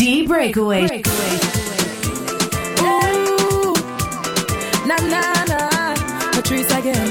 D Breakaway. Breakaway. Ooh, na na na, Patrice again.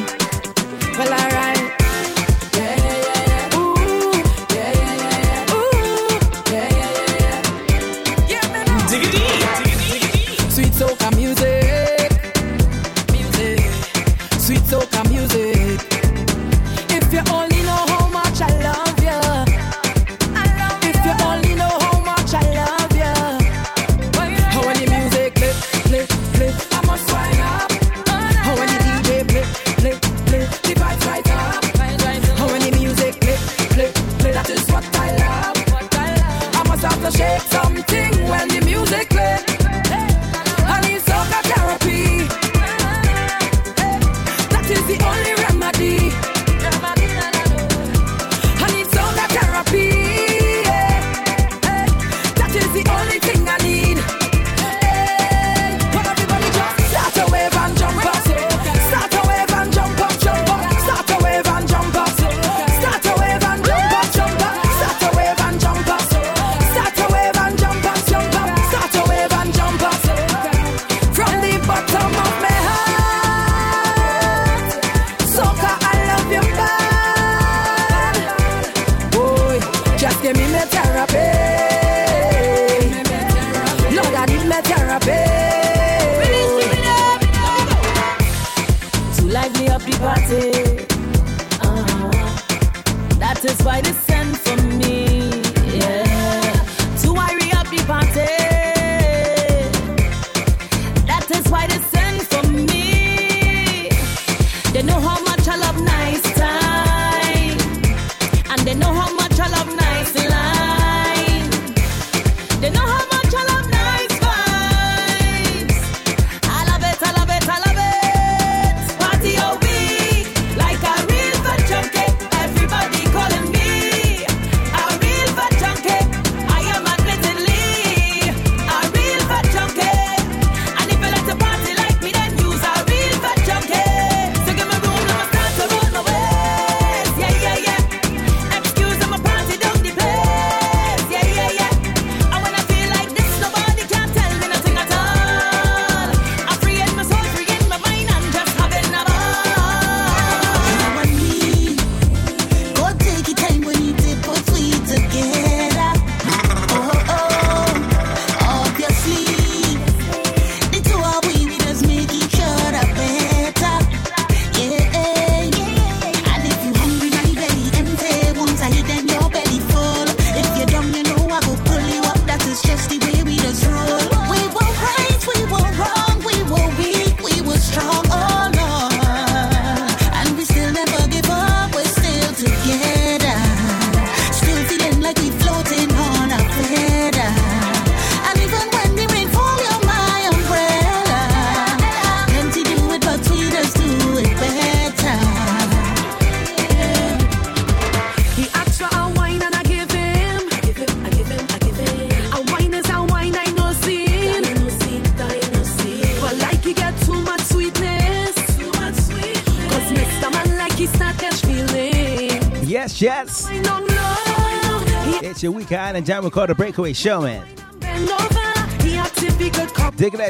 Yes. It's your week island jam. We call the breakaway show, man.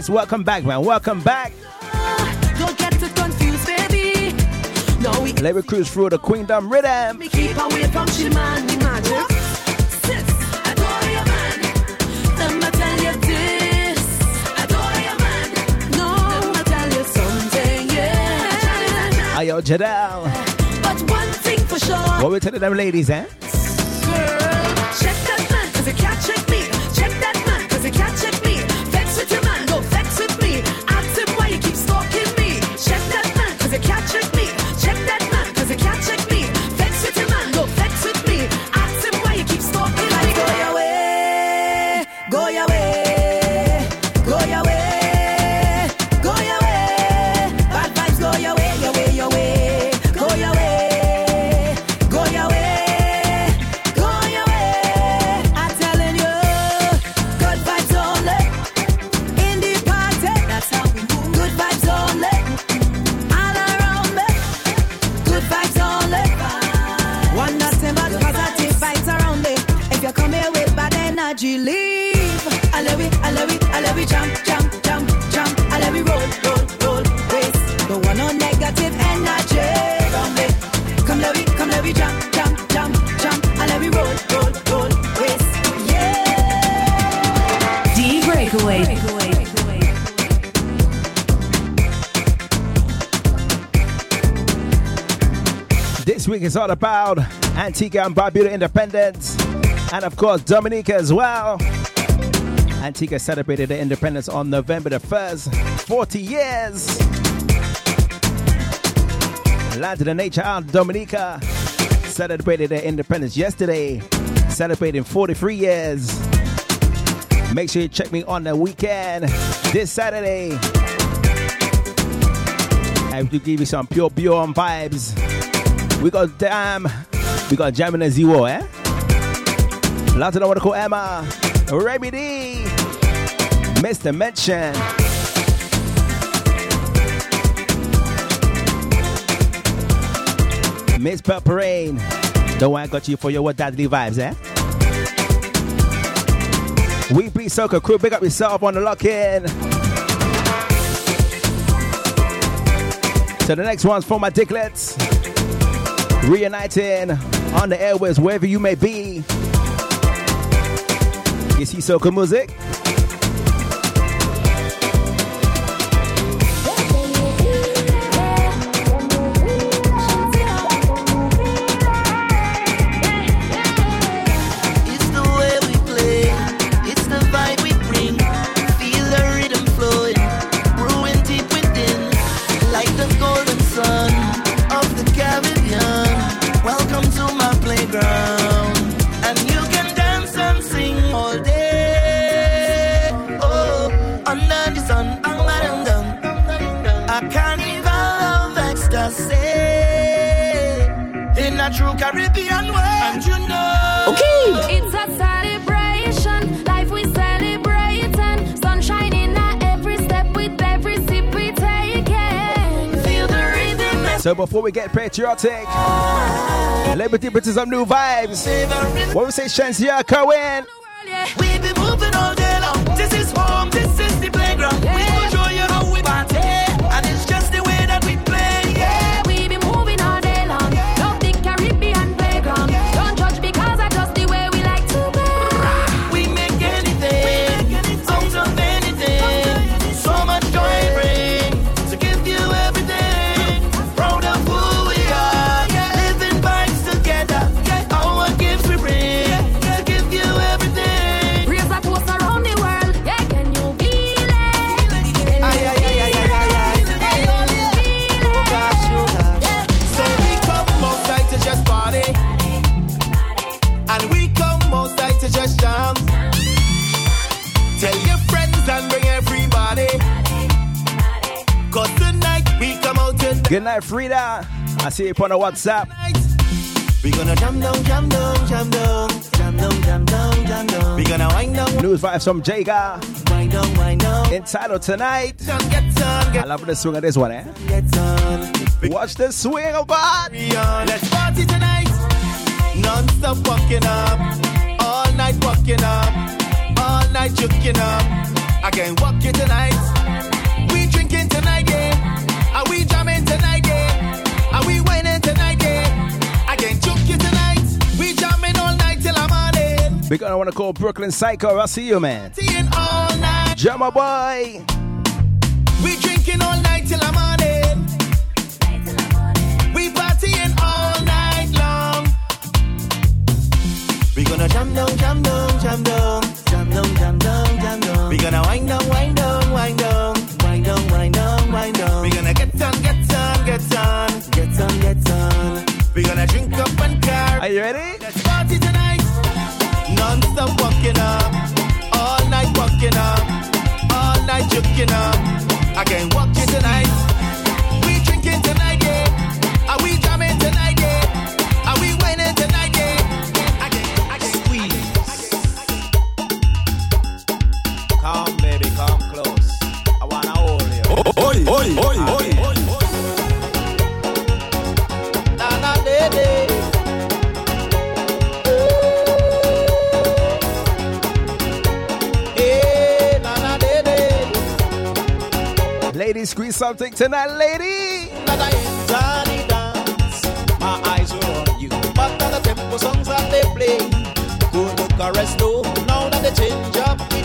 Welcome back, man. Welcome back. Let me cruise through the queendom rhythm. Keep away from adore your man. Tell you this. Adore your man. Tell you something, yeah. Ayo, Jadal. What we telling them ladies, eh? Girl, check that man, cause he me. Check that man, cause he week is all about Antigua and Barbuda independence, and of course Dominica as well. Antigua celebrated their independence on November the 1st, 40 years. Land of the Nature Island, Dominica celebrated their independence yesterday, celebrating 43 years. Make sure you check me on the weekend this Saturday. I will give you some pure, pure vibes. We got Damn, we got Jamming and Zero, eh? The call Emma, Remy D, Mr. Mention. Miss Purple Rain, the one I got you for your what daddy vibes, eh? We be Soca crew, big up yourself on the lock in. So the next one's for my dicklets. Reuniting on the airways wherever you may be. You see soca music? So before we get patriotic, Liberty put some new vibes. What we say, Shensia Cohen? We be moving all day long. This is home, this is the playground. Good night, Frida. I see you on the WhatsApp. We gonna jam down, jam down, jam down. Jam down, jam down, jam down. We gonna wind down, News vibes from Jaga. wind down, wind down. Entitled tonight. Get on, get on, I love the swing of this one, eh? get on. Watch the swing of God. Let's party tonight. Non-stop walking up. All night walking up. All night juking up. I can walk you tonight. On it. We're gonna wanna call Brooklyn Psycho. I'll see you, man. Seeing all night. Jammer boy. We drinking all night till I'm on it. We partying all night long. We gonna jam down, jam down, jam down, jam down, jam down, jam down. We gonna wind down, wind down, wind down, wind down, wind down, wind down. We gonna get on, get on, get on, get on, get on. We gonna drink up and car. Are you ready? Let's party tonight. Non-stop walking up. All night walking up. All night juking up. I can't walk you tonight. We drinking tonight, yeah. Are we lady, squeeze something tonight, lady. My eyes were on you. Back the tempo songs that they play. Could look arrest though, now that they change up.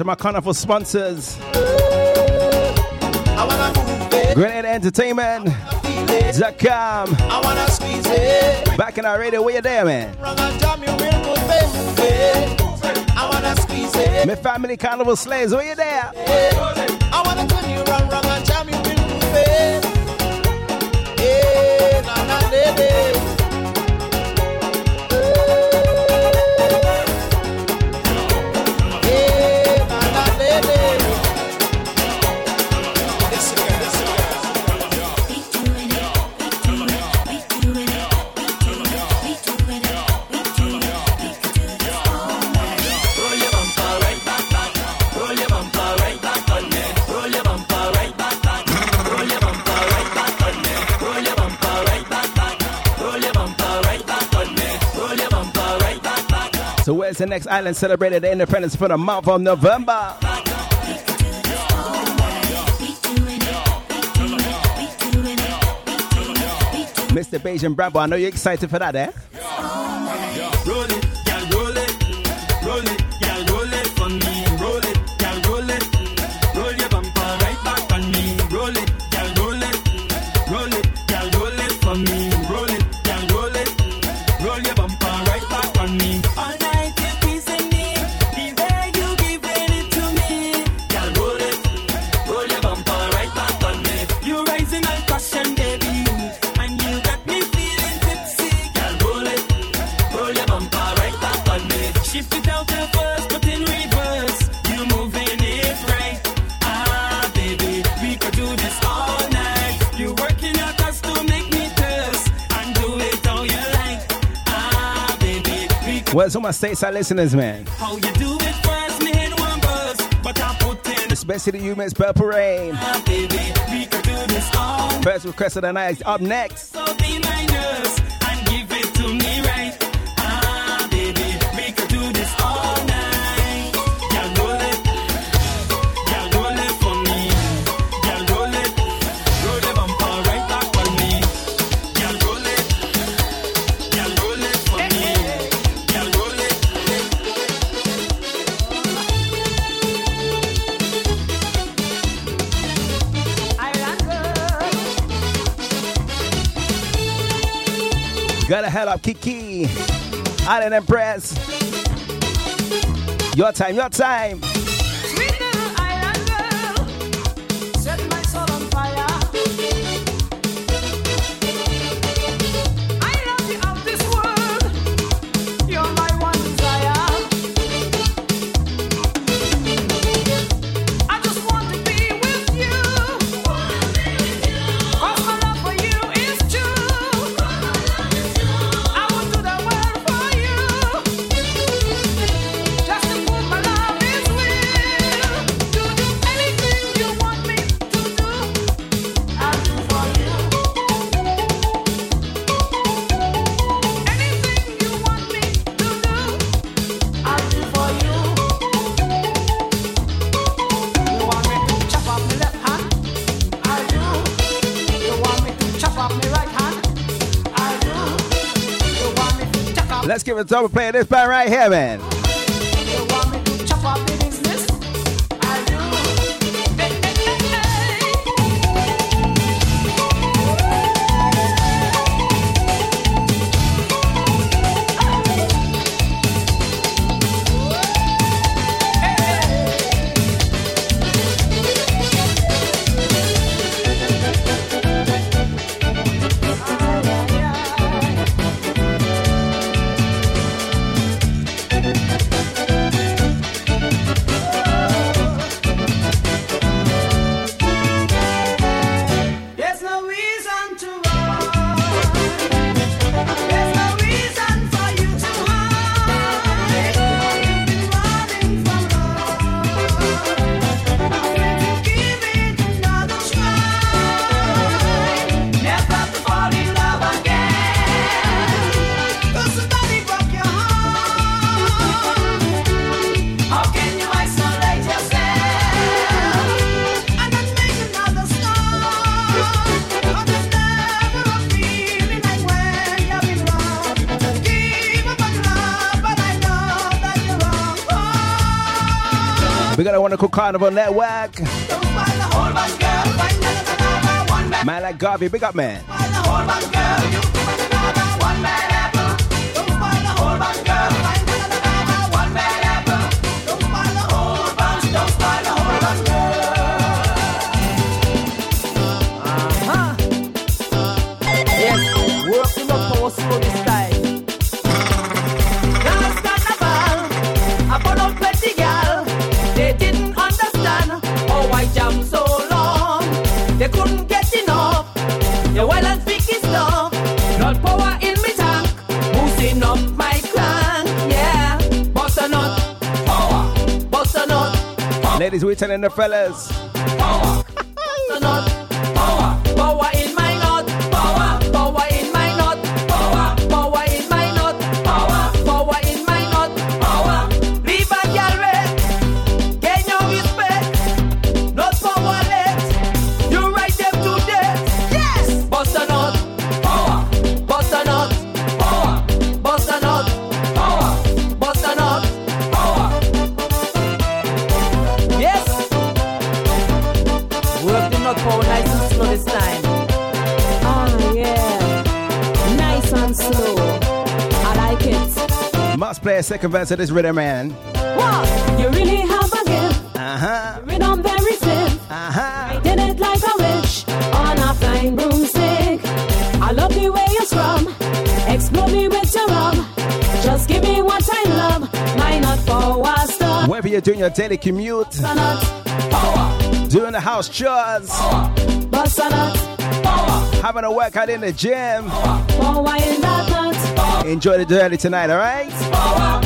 to my carnival sponsors. Grenade Entertainment. Zakam. Back in our radio, where you there, man? My family carnival slaves, where you there? the next island celebrated the independence for the month of November. Mr. Beijing Bravo, I know you're excited for that, eh? That's all my stateside listeners, man. How you do it first, me hit one buzz, but I put in Especially to you, Miss Purple Rain. Ah, baby, first request of the night is up next. Gotta head up, Kiki. Island Empress. Your time, your time. So we're playing this by right here, man. Carnival Network. Man like Garvey, big up, man. Ladies, we're telling the fellas. Power. power. power. power. right, second verse of this rhythm, man. Wow, you really have a gift. Uh huh. Rhythm very stiff. Uh huh. I did it like a witch on a flying broomstick. I love the way you scrum. Explode me with your rum. Just give me what I love. Why not for a stop? Whether you're doing your daily commute, doing the house chores, having a workout in the gym. Power. Power in Enjoy the journey tonight, alright?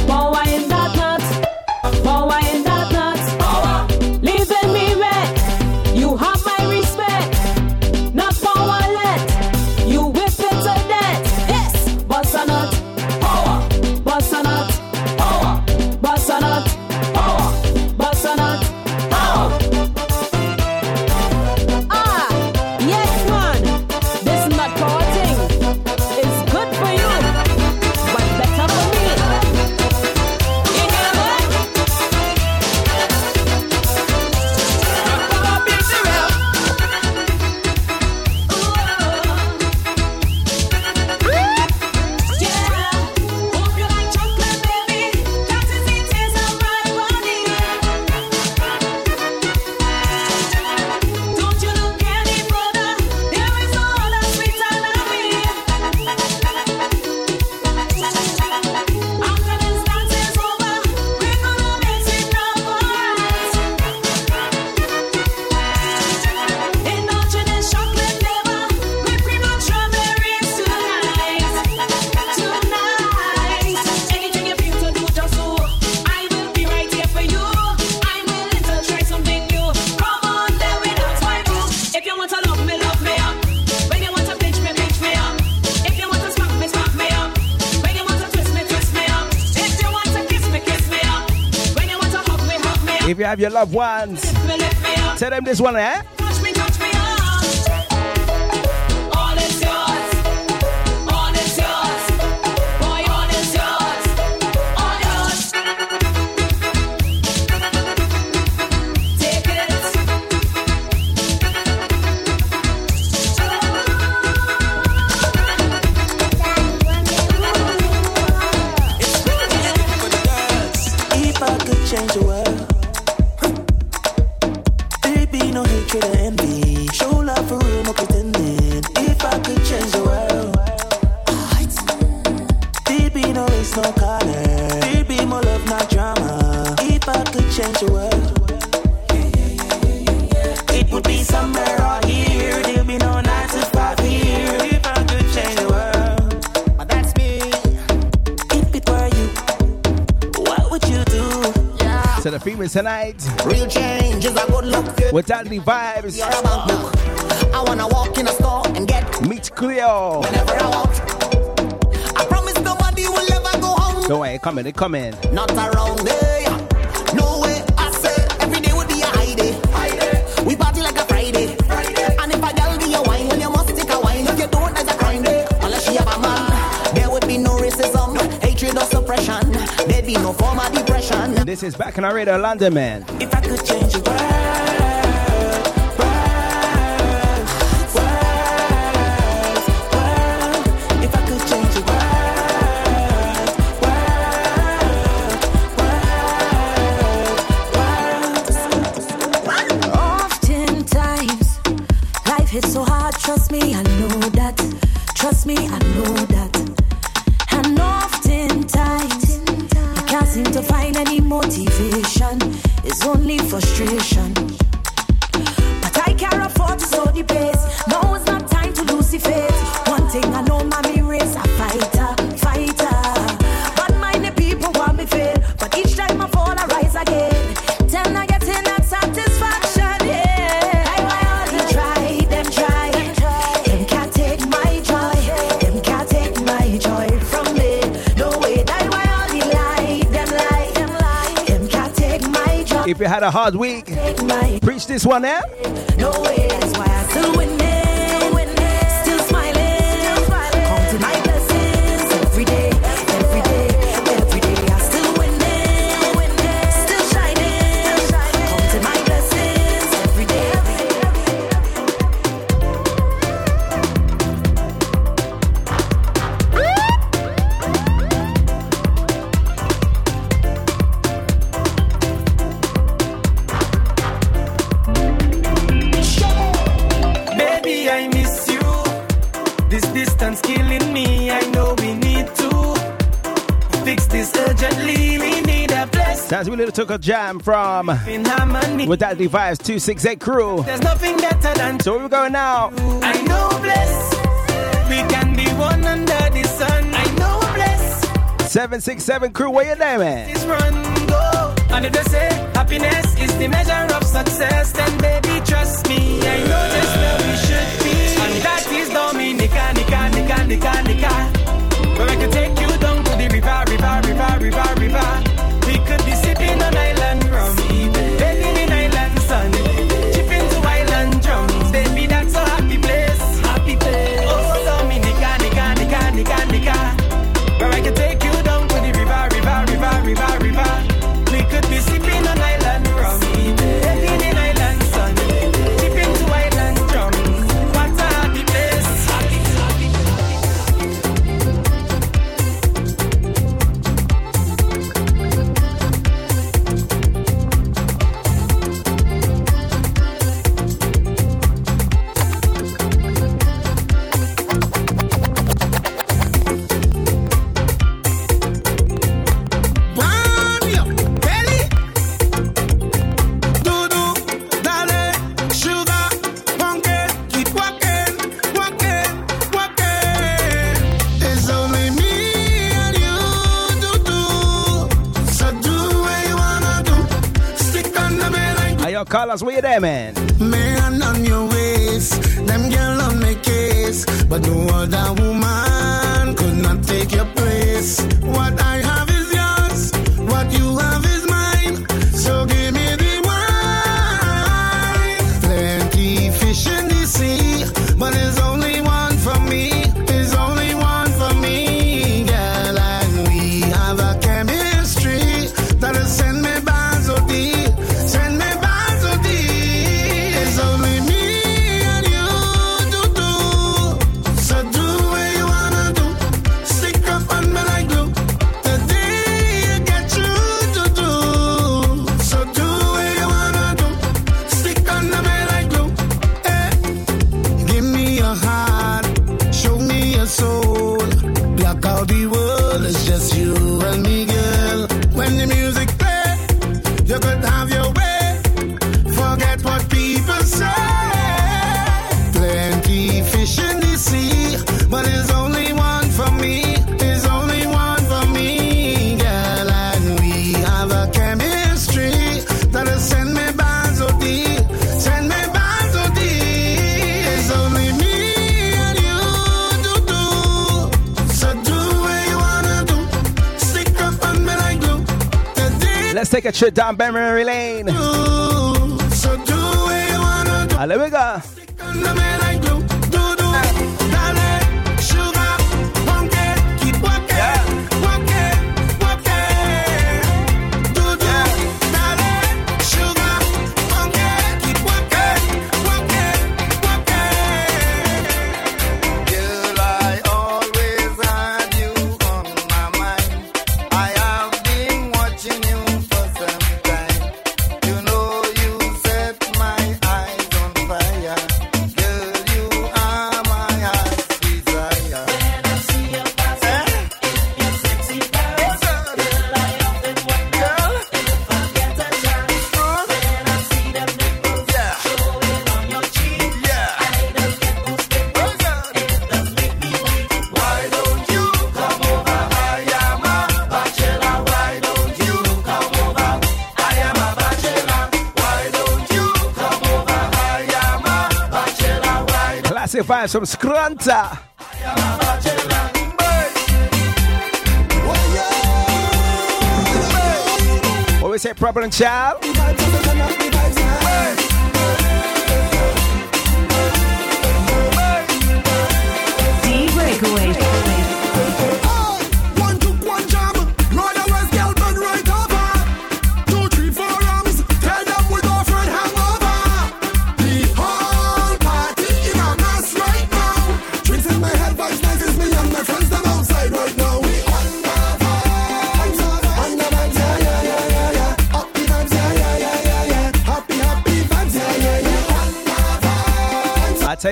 have your loved ones. Tell them this one, eh? tonight. Real change is a good look. With the vibes. You're a bank now. I wanna walk in a store and get meet Cleo. Whenever I want. I promise nobody will ever go home. Don't worry, coming, they coming. Not around there. This is Back in our Radio London, man. If I could change the world. had a hard week. Preach this one, eh? No way, time's killing me. I know we need to fix this urgently. We need a place. That's we little took a jam from with that device 268 crew. There's nothing better than So we're going now. I know bless. We can be one under the sun. I know bless. 767 crew, where you name it? And if they say happiness is the measure of success, then baby, trust me, I know just where we should be. And that nika, nika, nika, nika, nika. But I can take you down to the river, river, river, river, river. Bremen. Richard Dan Benman vibes from Scranta. What we say, problem child?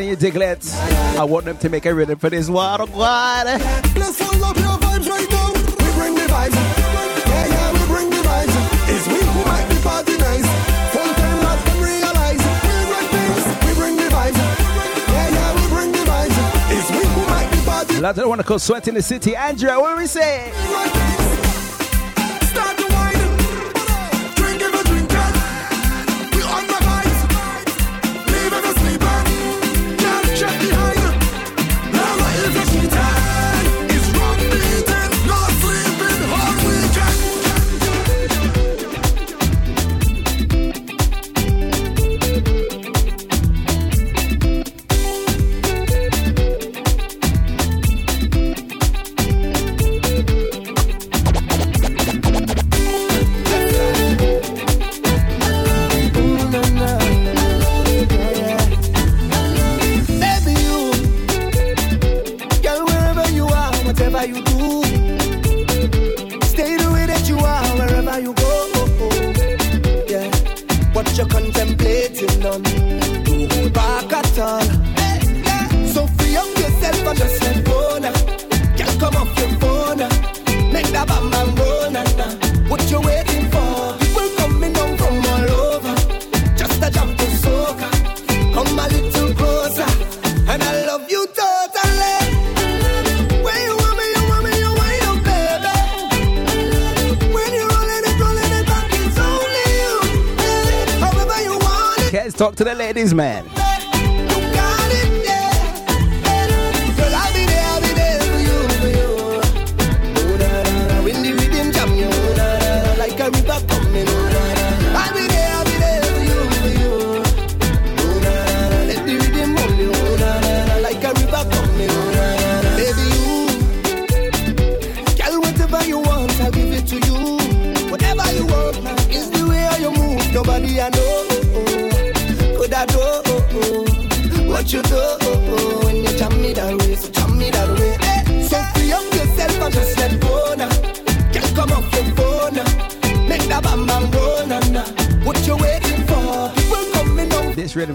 you, Diglets, I want them to make a rhythm for this water. God. Let's all up your vibes right now. We bring the vibes. Yeah, yeah, we bring the vibes. It's we who make the party. Lads, I want to call sweat in the city. Andrea, what do we say?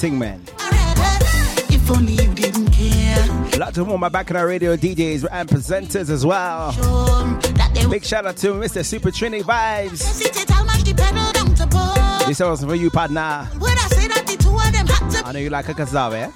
thing, man. If only you didn't care. Lots of all my our radio DJs and presenters as well. Big shout out to Mr. Super Trini Vibes. This one's for you, partner. I know you like a cassava.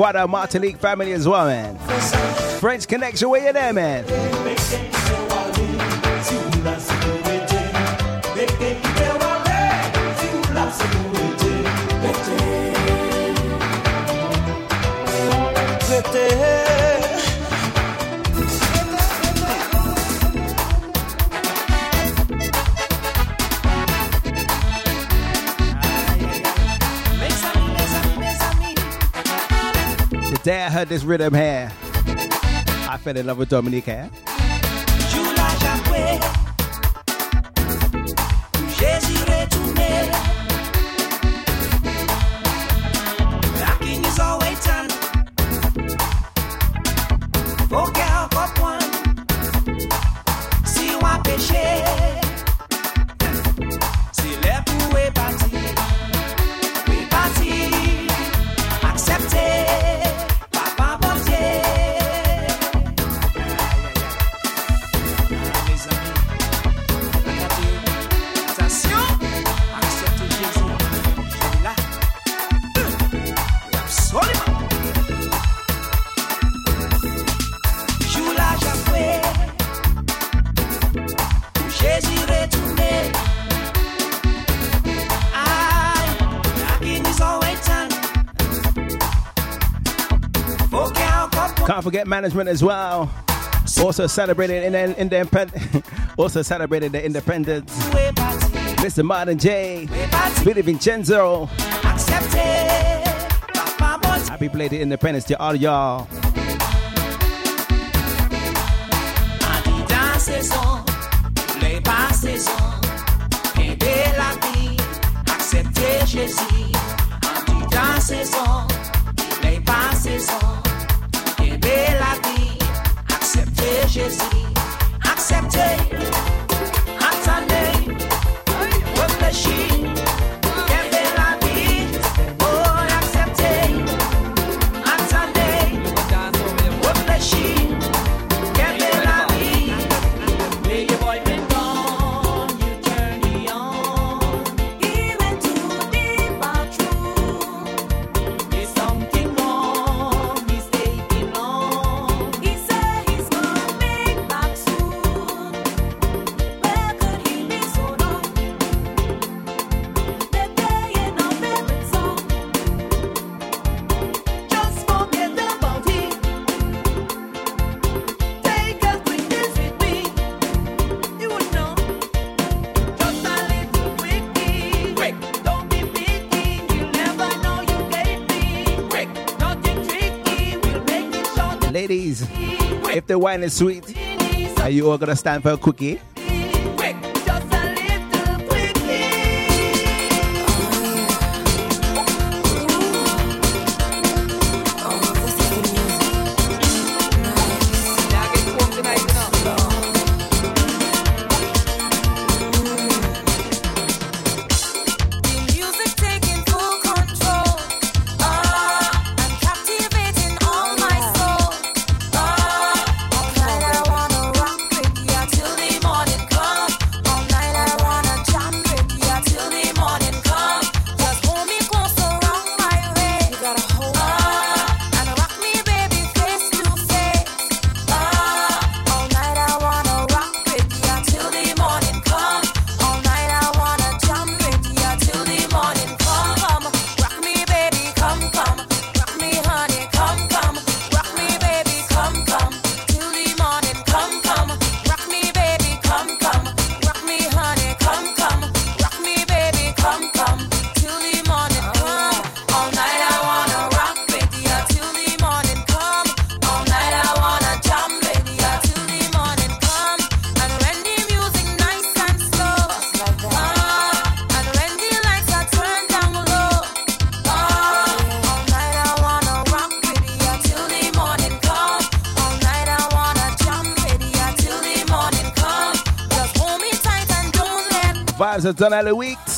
Guado Martinique family as well, man. French connection, where you there, man? this rhythm here. I fell in love with Dominique here. forget management as well. Also celebrating in, in, in the independent, also celebrating the independence. Mr. Martin J, Billy Vincenzo. Accepted. Happy belated independence to all y'all. the wine is sweet. Are you all gonna stand for a cookie? vibes until every week.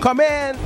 come in.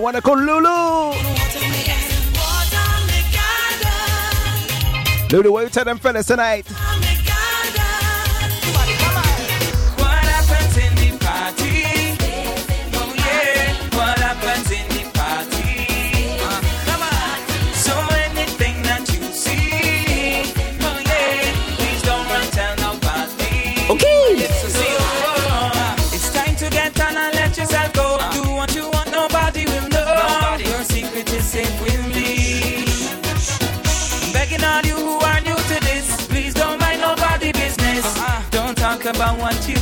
marijuana con Lulu. Lulu, what you tell them fellas tonight? I want you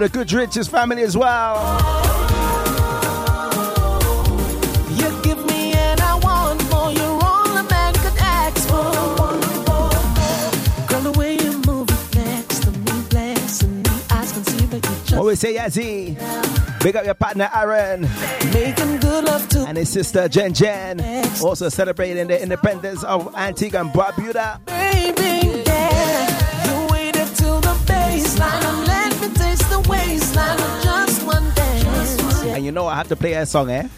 the Goodriches family as well. Always say Yazzy, Yeah. Big up your partner Aaron. Making good love to and his sister Jen Jen. Also celebrating the independence of Antigua and Barbuda. Baby, yeah. You know I have to play that song, eh?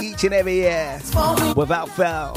Each and every year, without fail.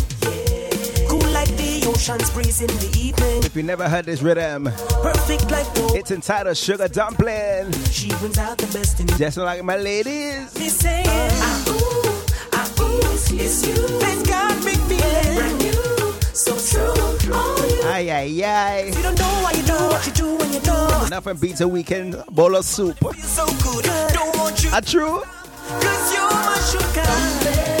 ocean's breeze in the evening. If you never heard this rhythm, perfect like gold. It's entitled Sugar Dumpling. She brings out the best in Just like my ladies. They say, ah, ooh, ah, ooh, it's you. Thank God, make me brand new. So true, all you. Aye, aye, aye. You don't know why you do what you do when you. Nothing beats a weekend bowl of soup. Are so good. Don't want you. Ah, true? Cause you're my sugar.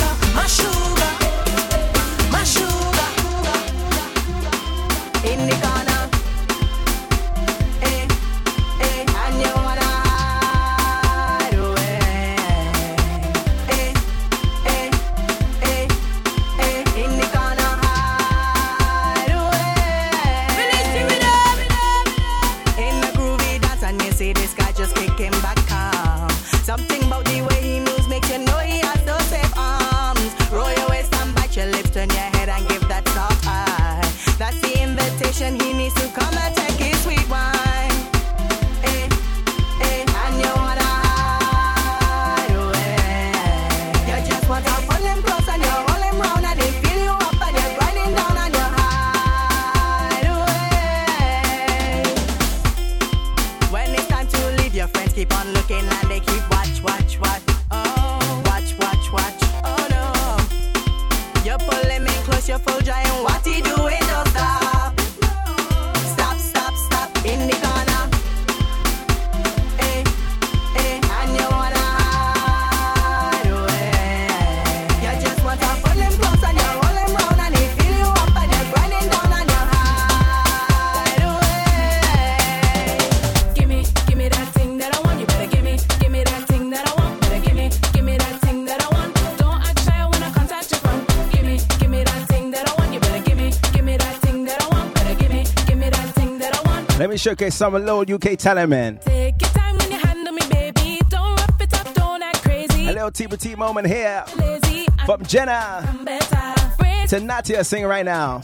showcase some load UK talent, man. Take your time when you handle me, baby. Don't wrap it up, don't act crazy. A little TBT moment here. Lazy, from Jenna to Natia singing right now.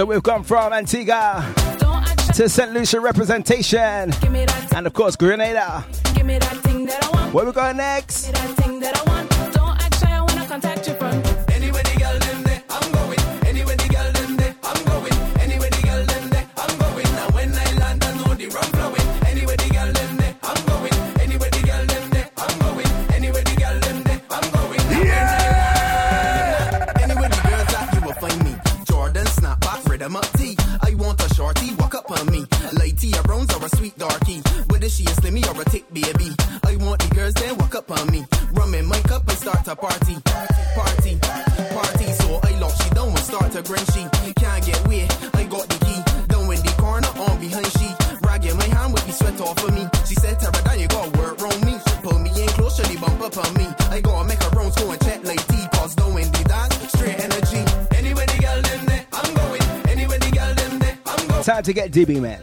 So we've gone from Antigua to St. Lucia representation. And of course, Grenada. Where we going next? DB Man.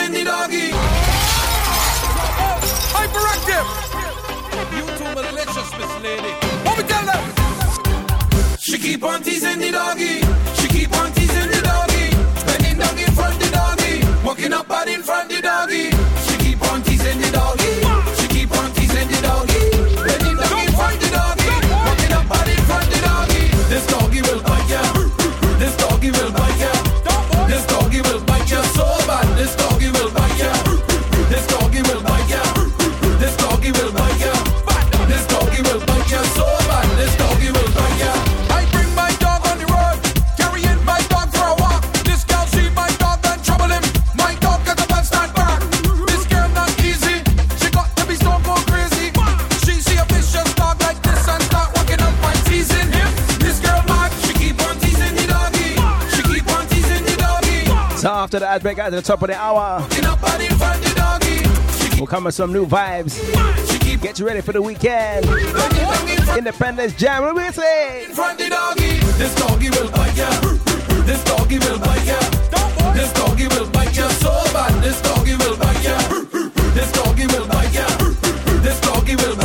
Cindy Doggy. Hyperactive. You too malicious, Miss Lady. What we tell them? She keep on teasing the doggy. She keep on teasing the doggy. Spending doggy in front the doggy. Walking up and in front the doggy. right back at the top of the hour. We'll come with some new vibes. Get you ready for the weekend. Independence Jam, what we say? In front the doggy, this doggy will bite ya. This doggy will bite ya. This doggy will bite ya so bad. This doggy will bite ya. This doggy will bite ya. This doggy will.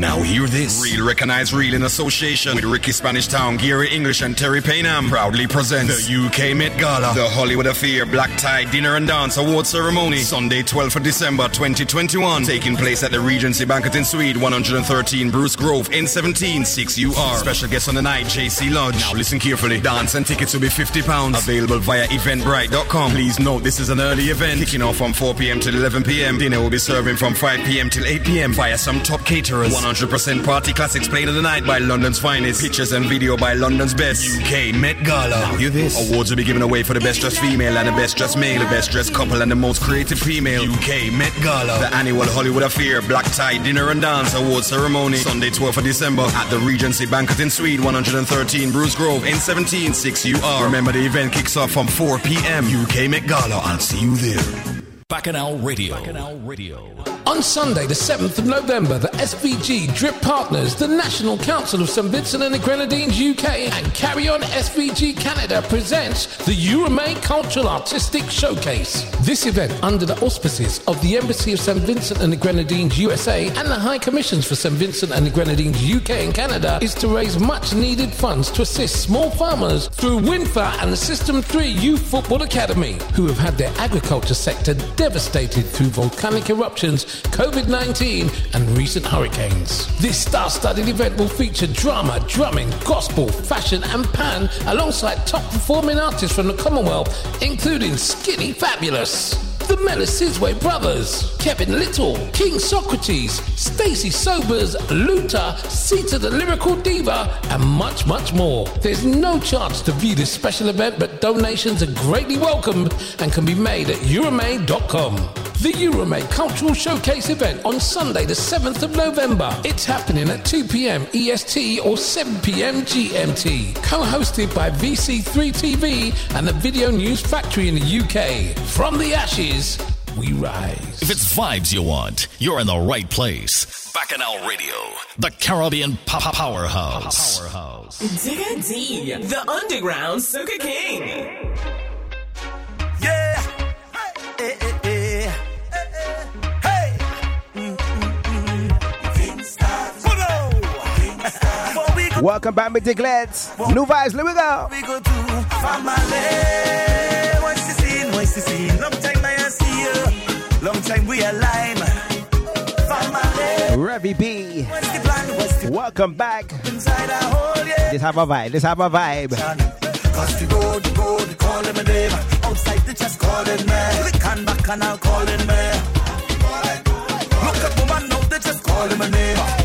Now hear this. Real recognized, Real in association with Ricky Spanish Town, Gary English, and Terry Paynham proudly presents the UK Met Gala, the Hollywood Affair Black Tie Dinner and Dance Award Ceremony, Sunday, 12th of December 2021, taking place at the Regency Banqueting Suite, 113 Bruce Grove, N17, 6UR. Special guest on the night, JC Lodge. Now listen carefully. Dance and tickets will be £50. Available via eventbrite.com. Please note this is an early event, kicking off from 4 p.m. till 11 p.m. Dinner will be serving from 5 p.m. till 8 p.m. via some top caterers. 100 100% party classics played of the night by London's finest. Pictures and video by London's best. UK Met Gala. Now you this. Awards will be given away for the best dressed female and the best dressed male, the best dressed couple and the most creative female. UK Met Gala. The annual Hollywood Affair Black Tie Dinner and Dance Award Ceremony. Sunday 12th of December at the Regency Banqueting Suite 113 Bruce Grove in 176 UR. Remember the event kicks off from 4 p.m. UK Met Gala. I'll see you there. Bacchanal Radio. Bacchanal Radio. On Sunday, the 7th of November, the SVG Drip Partners, the National Council of St Vincent and the Grenadines UK, and Carry On SVG Canada presents the Euromade Cultural Artistic Showcase. This event, under the auspices of the Embassy of St Vincent and the Grenadines USA and the High Commissions for St Vincent and the Grenadines UK and Canada, is to raise much needed funds to assist small farmers through WINFA and the System 3 Youth Football Academy, who have had their agriculture sector devastated through volcanic eruptions, COVID 19, and recent hurricanes. This star studded event will feature drama, drumming, gospel, fashion, and pan alongside top performing artists from the Commonwealth, including Skinny Fabulous. The Menace Sizway Brothers, Kevin Lyttle, King Socrates, Stacey Sobers, Luther, Sita the Lyrical Diva, and much, much more. There's no charge to view this special event, but donations are greatly welcomed and can be made at Euromade.com. The Euromade Cultural Showcase event on Sunday, the 7th of November. It's happening at 2 p.m. EST or 7 p.m. GMT. Co hosted by VC3 TV and the Video News Factory in the UK. From the ashes, we rise. If it's vibes you want, you're in the right place. Bacchanal Radio, the Caribbean pop powerhouse. Powerhouse. Digga D, the underground Soca King. Welcome back, Mr. Gleds. New vibes, let me go. we go to family. What's the scene? What's the scene? Long time I see you. Long time we align. Family. Revy B. What's the plan? What's the Welcome back. inside hole? Yeah. Let's have a vibe. Let's have a vibe. Cause the road, the road, they call him a name. Outside, they just calling me. Back and I'll calling me. Look at woman, now they just call him a name.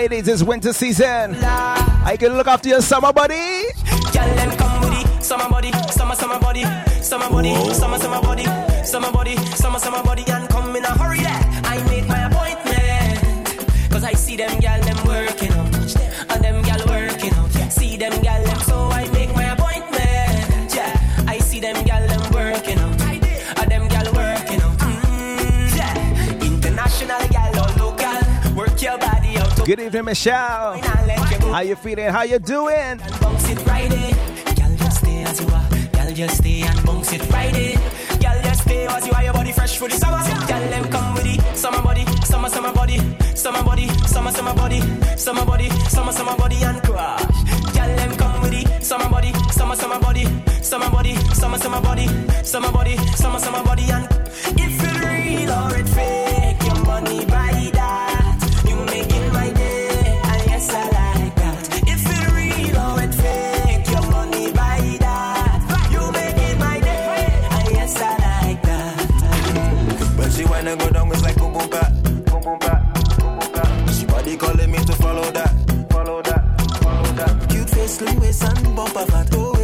Ladies, it's winter season. I can look after your summer body. Girl, them come with it. Summer body, summer, summer body, summer body, summer, summer body, summer body, summer, summer body, and come in a hurry. Yeah, I made my appointment. Cause I see them gal, Good evening, Michelle. How you feeling? How you doing? just stay and bounce it Friday. Girl, just stay as you are. Your body fresh for the summer. Girl, them come with it. Summer body, summer, summer body, summer body, summer, summer body, summer body, summer, summer body and crash. Girl, them come with it. Summer body, summer, summer body, summer body, summer, summer body, summer body, summer, summer body and if it real or it fake, your money that.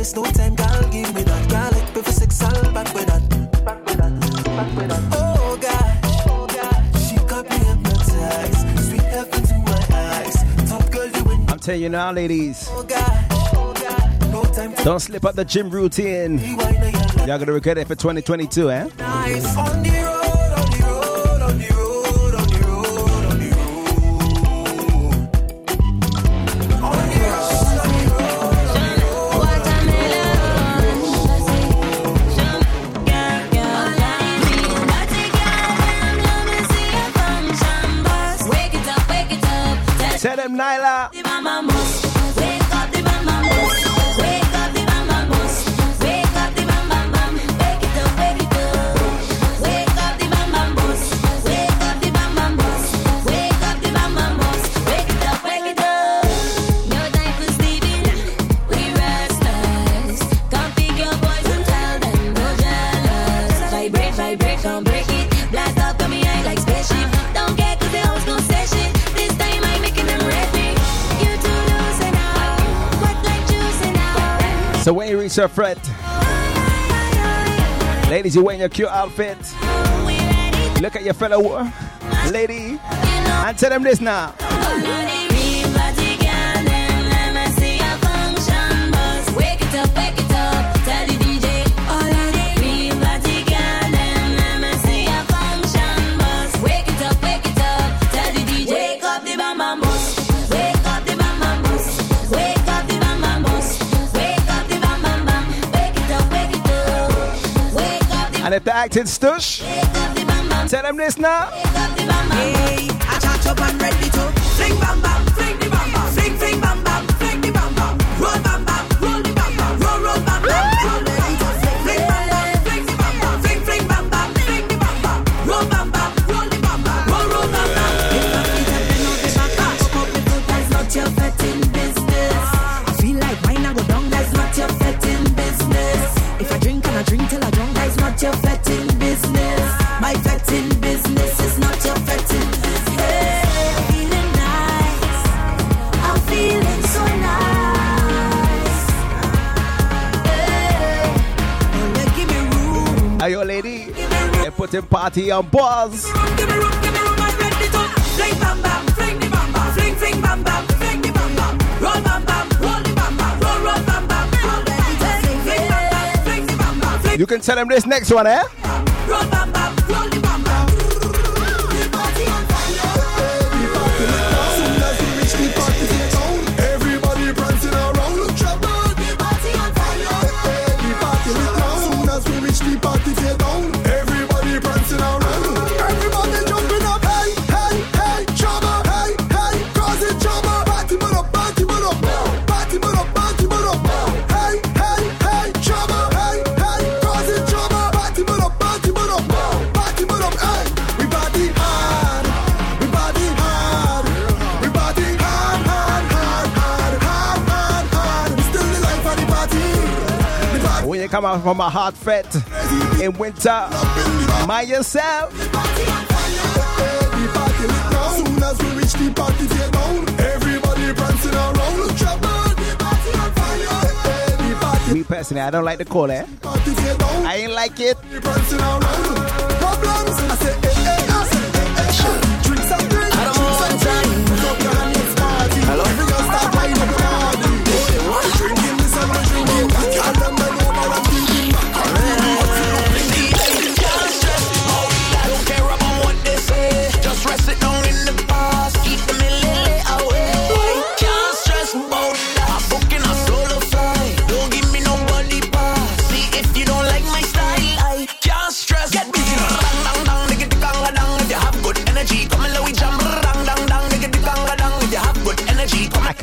Waste, no time, girl, give me that. Girl, like perfect sex, I'll back with that. Back with that, back with that. Oh oh gosh, she got me hypnotized. Sweet heaven to my eyes. Top girl, you in. I'm telling you now, ladies. Oh oh gosh, no time Don't slip up the gym routine. Y'all gonna regret it for 2022, eh? nice. On the road, Sir Fred. Ladies, you're wearing your cute outfit. Look at your fellow lady and tell them this now. and if they're acting stush, tell them this now. Hey, I up and ready to fling. festive party and buzz. You can tell them this next one, eh? from a hot fat in winter. Mind yourself. Me personally, I don't like the call, eh? I ain't like it.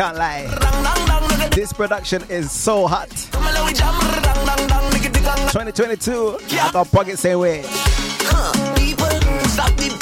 can't lie. This production is so hot. 2022, I got pockets same. Huh, people,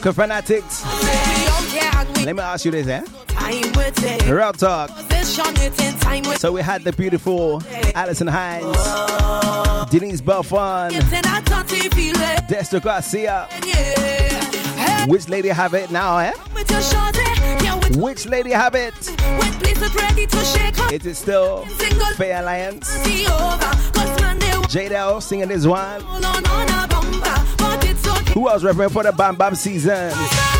Soca fanatics. Let me ask you this, eh? Real talk. So we had the beautiful Alison Hinds, Denise Belfon, Destra Garcia. Which lady have it now, eh? Which lady have it? It is still Fay-Ann Lyons. JDL singing this one. Who else represent for the Bam Bam season?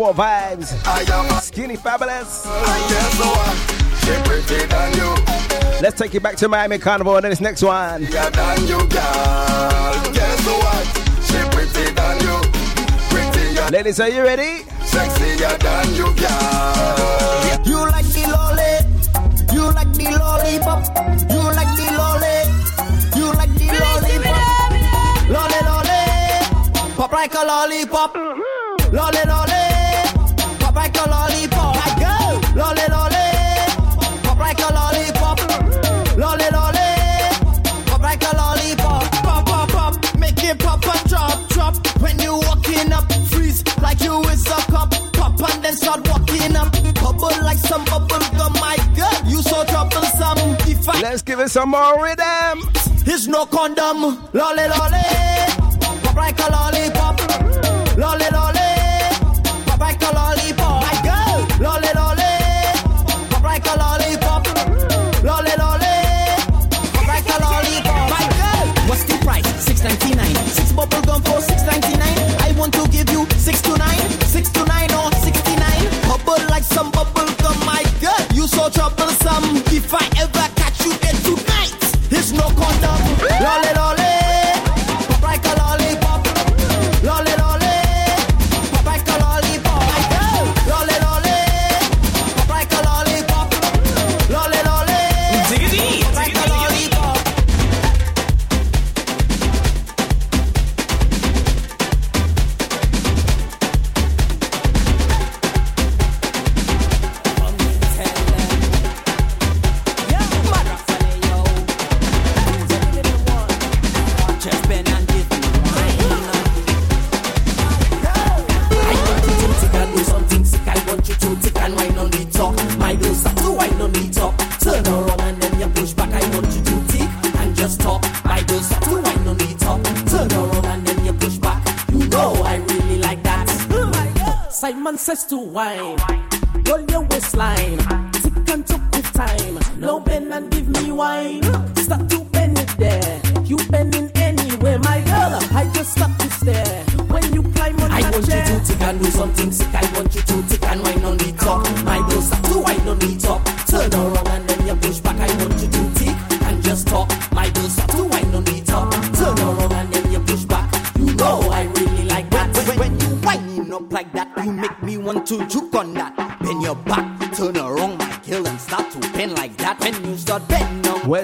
784 vibes. Skinny Fabulous. Let's take you back to Miami Carnival and then this next one. Ladies, are you ready? Sexier than you, girl. You like the lolly, you like the lollipop, you like the lolly, you like the lollipop, lolly lolly, pop like a lollipop, lolly lolly, start walking up, bubble like some bubble gum, my girl, you so troublesome. If I Let's give it some more rhythm. It's no condom, lolly lolly, pop like a lollipop, lolly lolly, pop like a lollipop, my girl, lolly lolly, pop like a lollipop, lolly lolly, pop like a lollipop, my girl. What's the price? Six ninety nine. Six bubble gum for six ninety nine. I want to give you six to nine, some bubble gum, my girl. You so troublesome. If I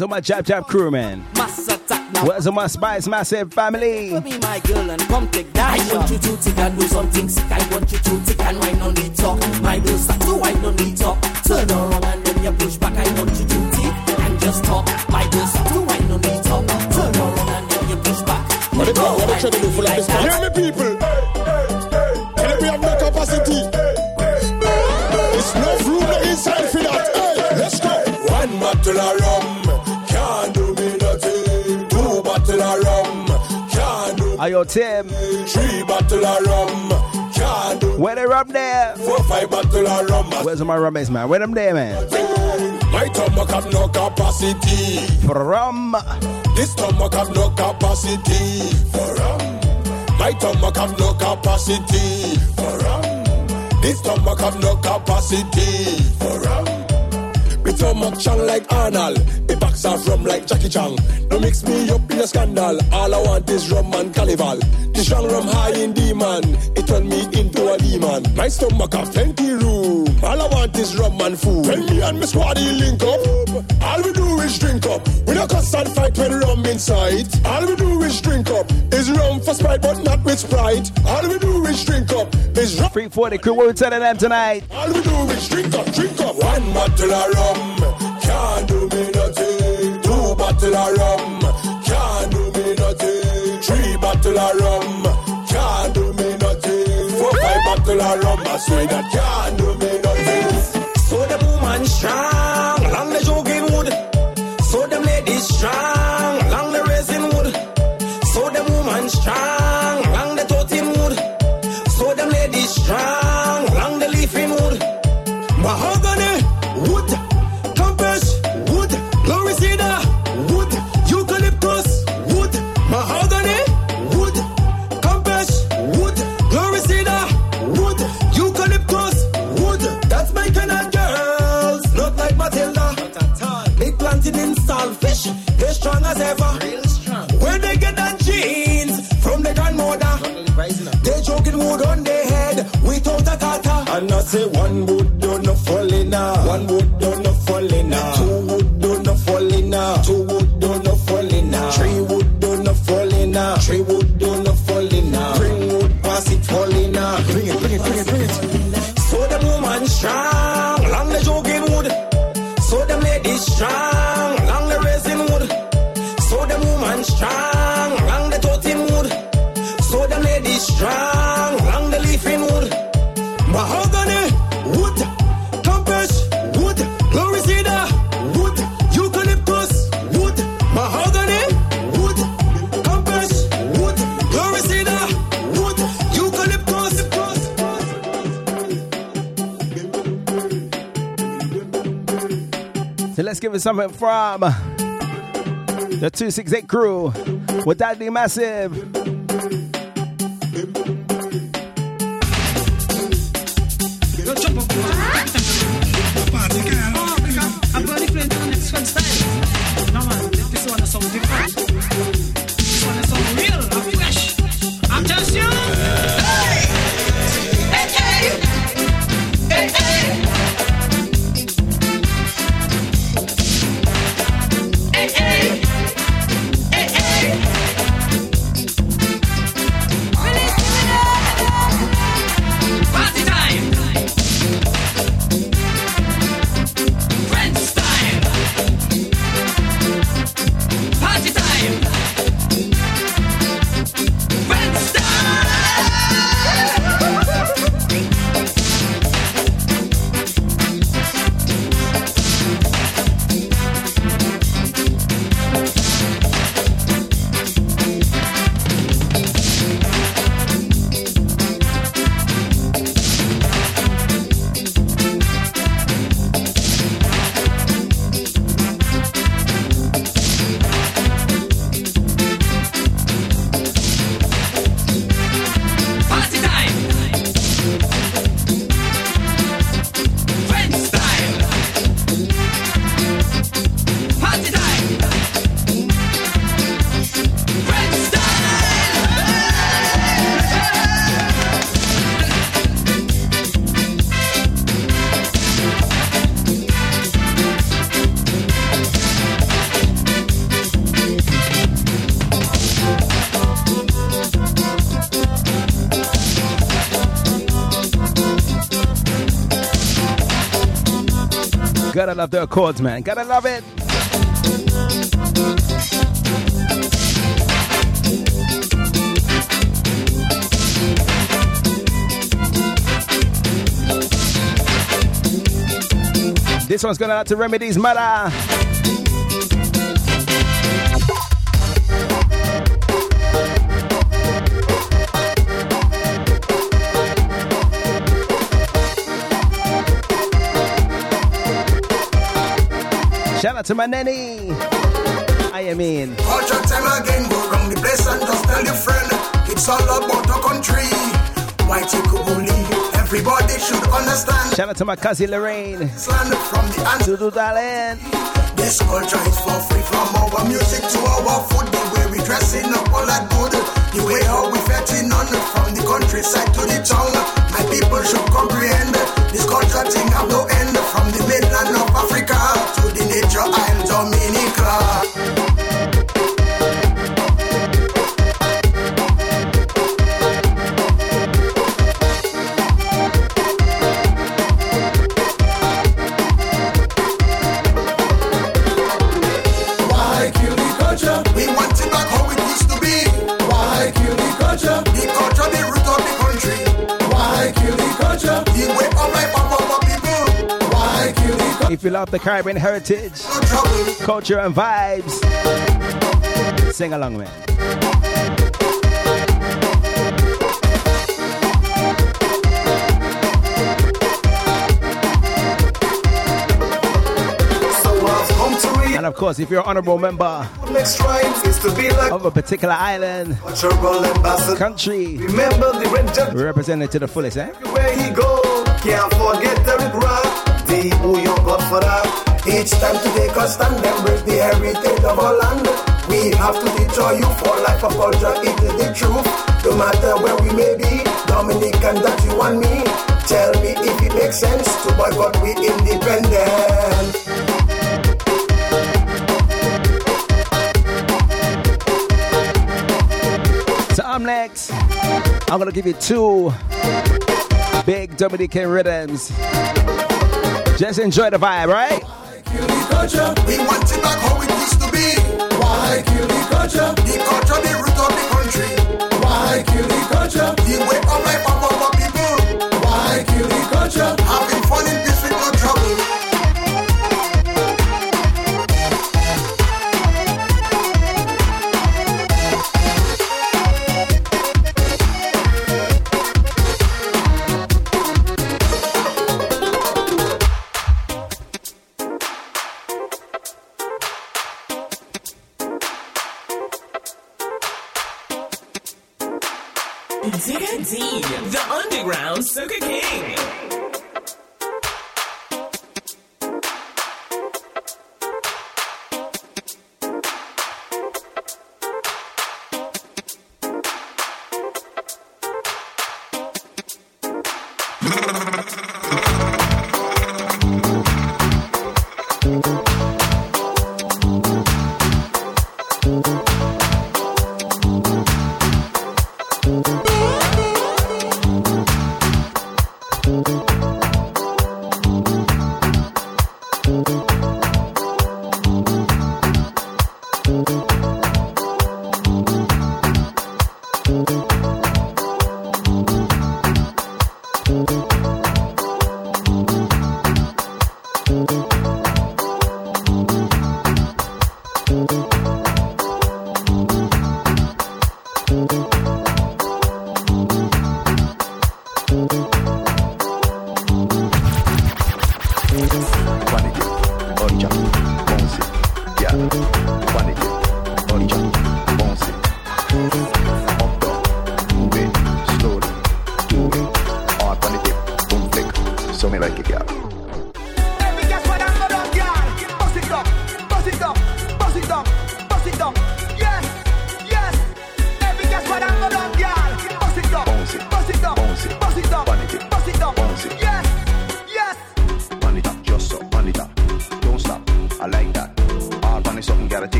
Where's all my Jab Jab crew, man? mass attack. Where's all my Spice Massive family? Be my girl and come take that. I want you to tick and do something sick. I want you to tick and wine on the top. My girl start to wine on the top. Turn around and then you push back. I want you to tick and just talk. My girl start to wine on the top. Turn around and then you push back. You What know what I they trying to do for like like this? Hear me, people. Tell Three bottle of rum can't do Where they rum there? Four, five bottle of rum. Where's my rummies, man? Where them there, man? My stomach have no capacity. For rum. This stomach have no capacity. For rum. My stomach have no capacity. For rum. This stomach have no capacity. For rum. Me stomach strong like Arnold. Me box off rum like Jackie Chan. No mix me up in a scandal. All I want is rum and carnival. The strong rum high in demon. It turn me into a demon. My stomach have plenty room. All I want is rum and food. When me and me squaddy link up, all we do is drink up. We don't cuss and fight when rum in sight. All we do is drink up. is rum for Sprite, but not with Sprite. All we do is drink up. is rum. Free for the crew, we're telling them tonight. All we do is drink up, drink up. One bottle of rum can't do me nothing. Two bottle of rum can't do me nothing. Three bottle of rum can't do me nothing. Four, five bottle of rum, I swear that can't do me nothing. So the woman strong. trying. say one wood, don't no fall in. One wood Let's give something from the 268 crew with Daddy Massive. Gotta love the chords, man. Gotta love it. This one's going out to Remedies Mother. Shout out to my nanny. I am in. Watch your time again, go round the place and just tell your friend. It's all about the country. Why Chikubuli? Everybody should understand. Shout out to my cousin Lorraine. Slant from the answer to Darlene. This culture is for free from our music to our food. The way we dressing up all that good. The way how we fetting on from the countryside to the town. My people should comprehend. This culture thing have no end from the mainland of Dominica. If you love the Caribbean heritage, culture, and vibes, sing along, man. And of course, if you're an honorable member of a particular island, country, Remember the red judge we represent it to the fullest, eh? For that. Each time to take a stand and break the heritage of our land. We have to all you for life of culture, it is the truth. No matter where we may be, Dominican, that you and me. Tell me if it makes sense to boycott we independent. So I'm next. I'm gonna give you two big Dominican rhythms. Just enjoy the vibe, right? We want it back how it used to be. Why kill the culture? The culture, the root of the country. Why kill the culture? The way of life of our people. Why kill the culture? Having fun in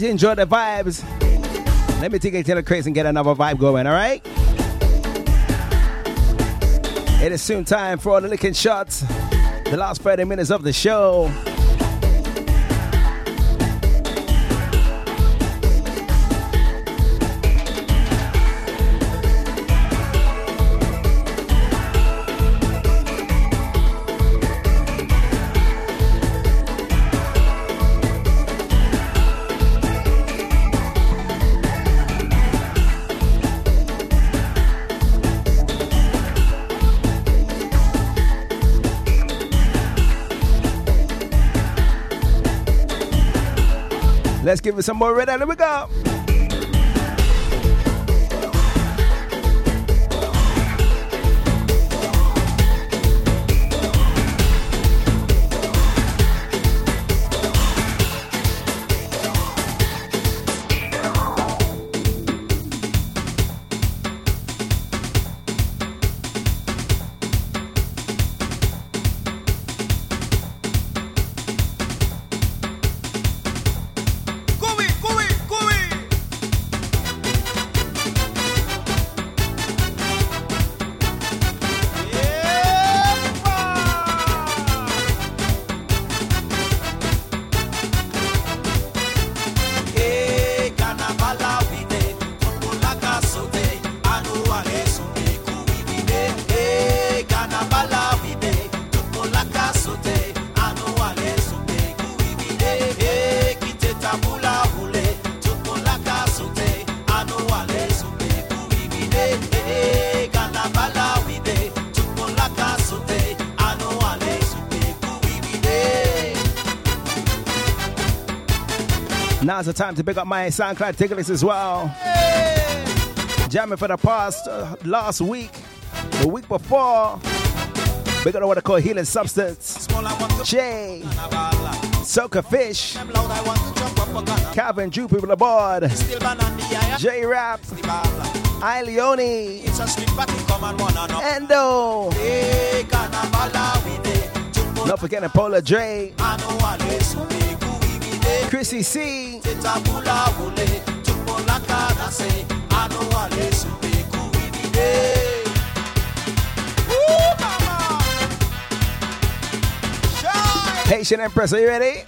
You enjoy the vibes, let me take you to the crates and get another vibe going, all right? It is soon time for all the licking shots. The last 30 minutes of the show. Give it some more red. Here we go. Now's the time to pick up my SoundCloud tickets as well. Jamming for the past uh, last week, the week before. We're gonna what I call healing substance. Jay, Soca Fish, Calvin Drew, people aboard. J Rap, I Leone, Endo. Not forgetting Paula Dre, Chrissy C. Haitian Empress, are you ready?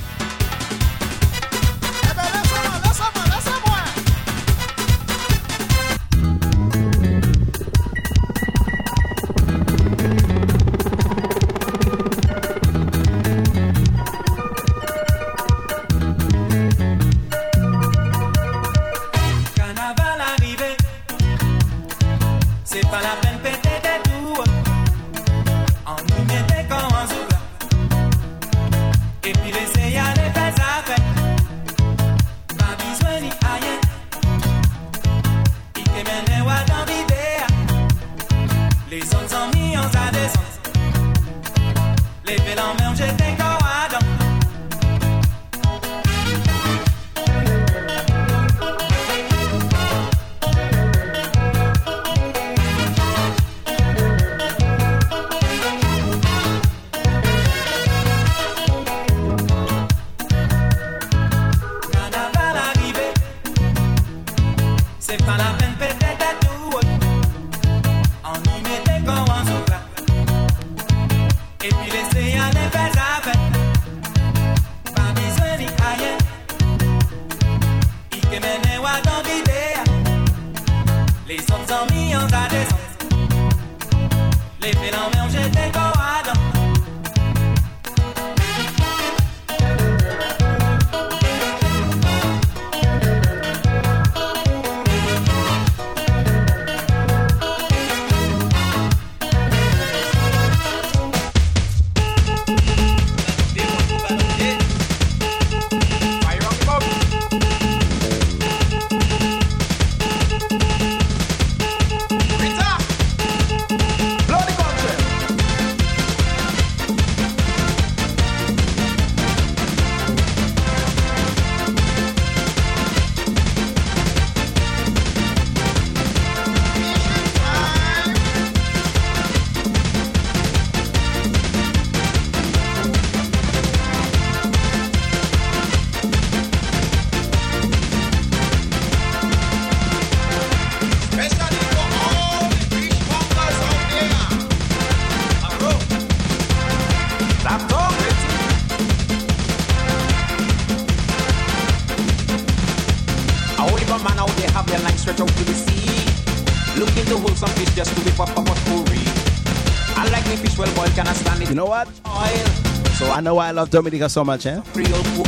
Why I love Dominica so much, eh?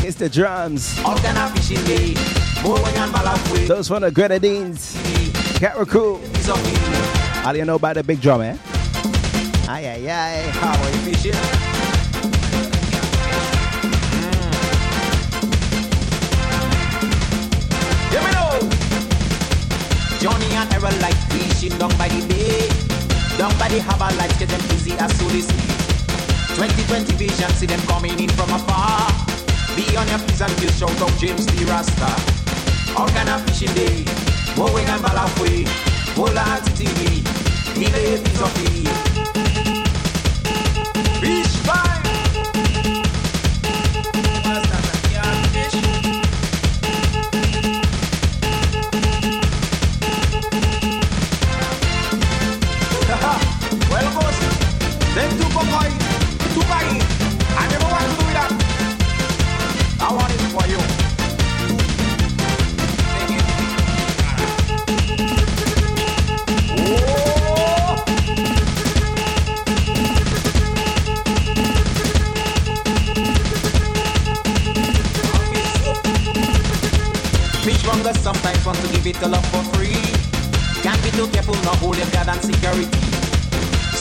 It's the drums. Those from the Grenadines. Carriacou. How do you know about the big drum, eh? Aye, aye, aye. How are you fishing? Johnny and Errol like fishing down by the bay. Down by the harbor lights, get them busy as soon as 2020 vision, see them coming in from afar. Be on your P's and Q's, shout out James the Rasta. Of fishing day, mowing and balafwe, Bola TV, give a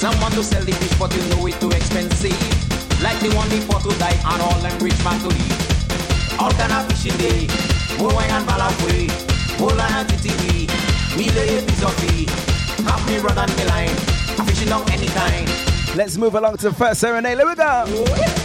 Someone to sell the fish, but you know it too expensive. Like the one before to die, and all them rich man to eat. All kind of fishing day, Boy and Balafwe, Bola and TTV, me lay a piece of fee. Half me run and me line, fishing of any kind. Let's move along to the first serenade. Let me go. Oh,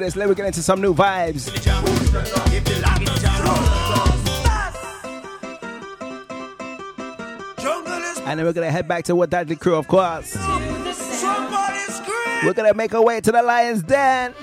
this. Let me get into some new vibes. And then we're gonna head back to what Dudley crew, of course. We're gonna make our way to the Lions Den.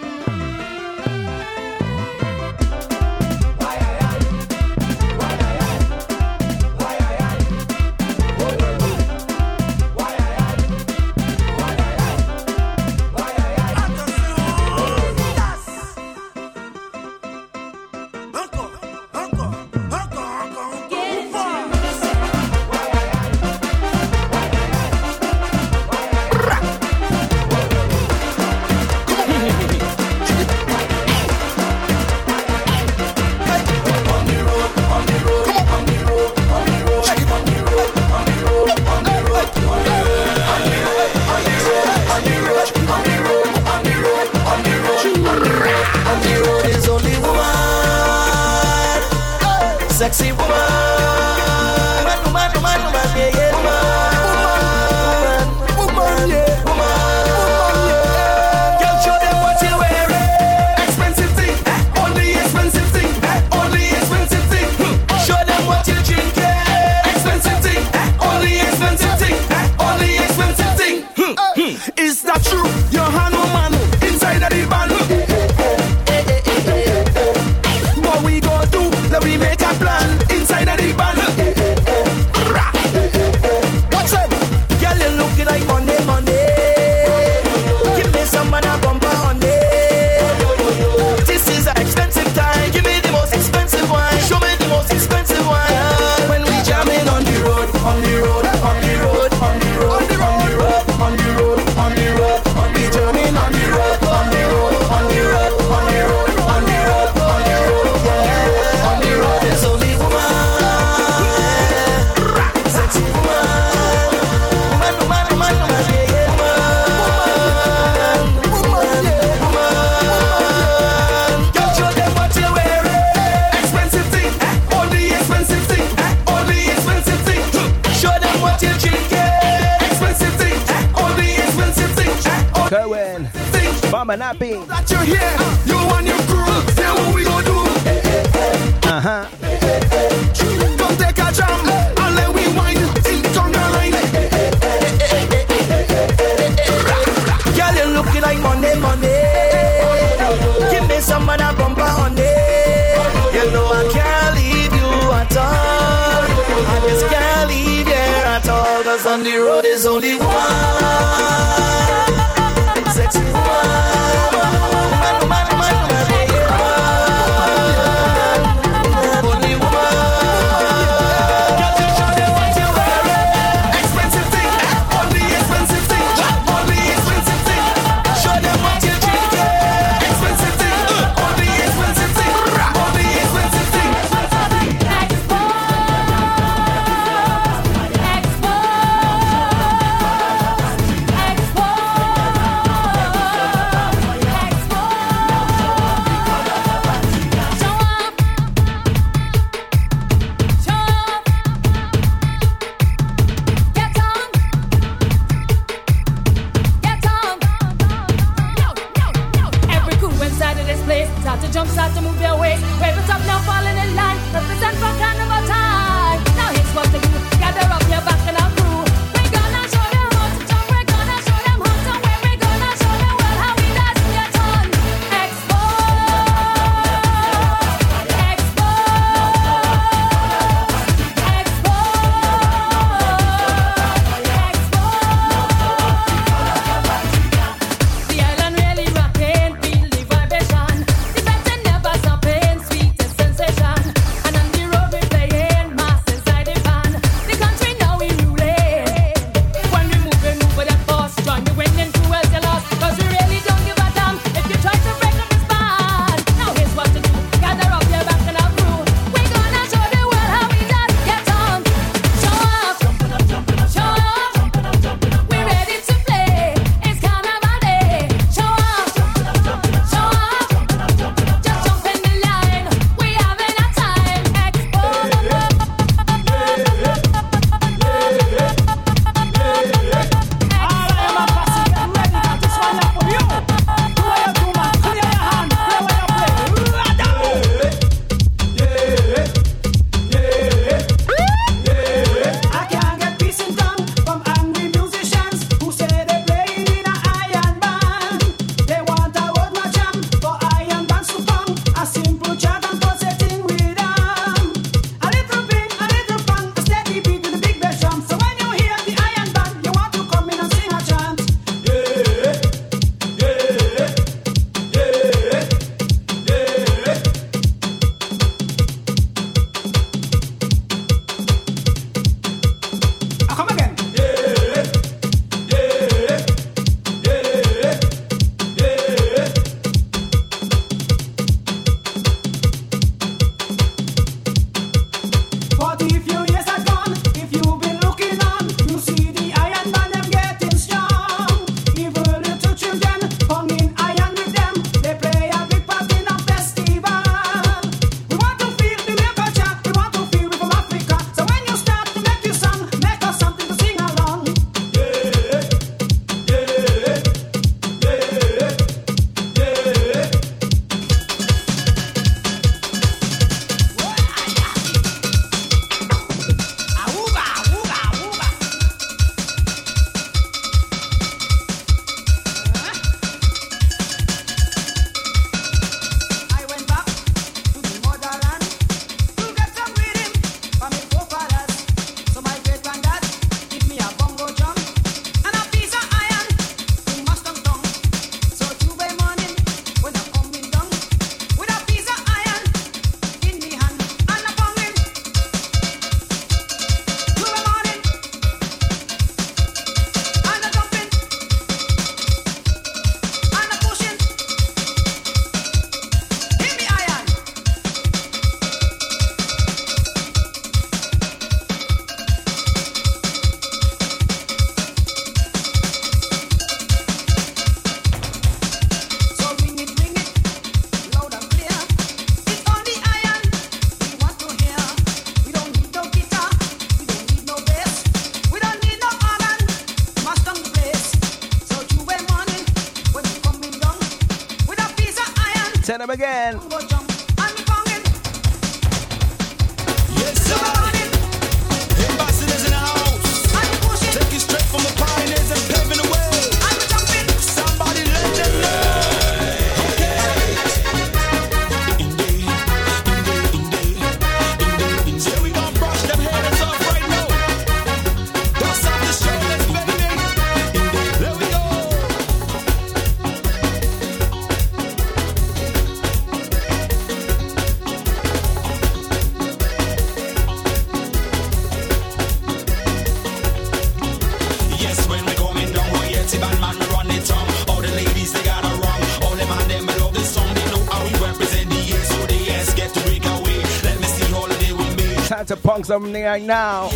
Something right now.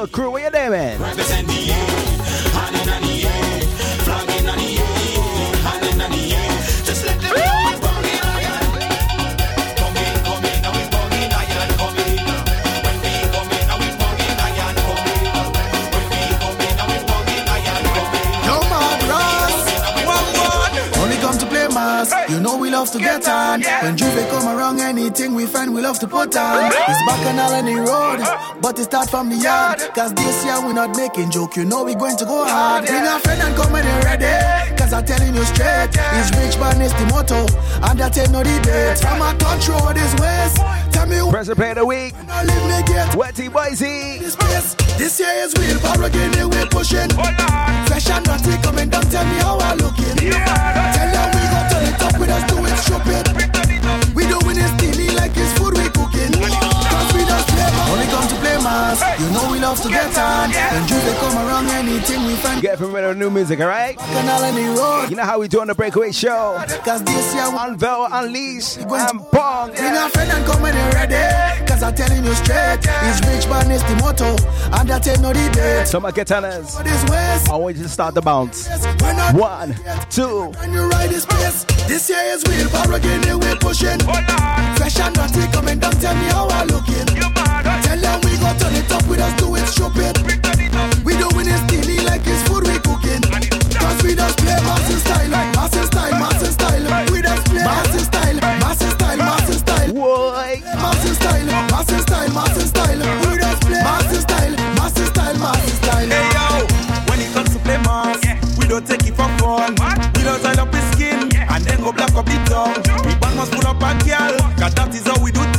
A crew, where you there, man? Love to get on. When J'ouvert come around, anything we find, we love to put on. It's back on Alany Road, but it start from the yard. Cause this year we not making joke, you know we going to go hard. Bring a friend and come when you're ready. Cause I'm telling you straight, it's rich man is the motto. And that ain't no debate. From a touch road is west. Tell me who Present play of the week. leave me get Wetty Boise. this place. This year is real, Barragini we pushing. Oh, Fresh and naughty coming down, tell me how I looking. Tell them we go turn it up with us, do it stupid. Only come to play mas. You know we love to get on. When J'ouvert come around, anything we find. Get familiar with new music, alright? Canal any road. You know how we do on the breakaway show. Cause this year we Unveil, unleash, and bong. Bring a friend and come when you're ready. Cause I'm telling you straight. It's rich man is the motto. And that ain't no debate. So my ketanas. This west. I want you to start the bounce. One, two. When you ride this place, this year is real. Barragini we pushing. Fresh and naughty coming down, tell me how I looking. Tell them we go turn it up with us, do it stupid. We doing it steamy like it's food we cooking. Cause we just play massive style, massive style, massive style. We just play massive style, massive style, massive style. Why? Massive style, massive style, massive style. We just play massive style, massive style, massive style. Hey yo, when it comes to play mas, we don't take it for fun. We don't sign up his skin and then go black up the tongue. We bang must put up a girl, cause that is how we do things.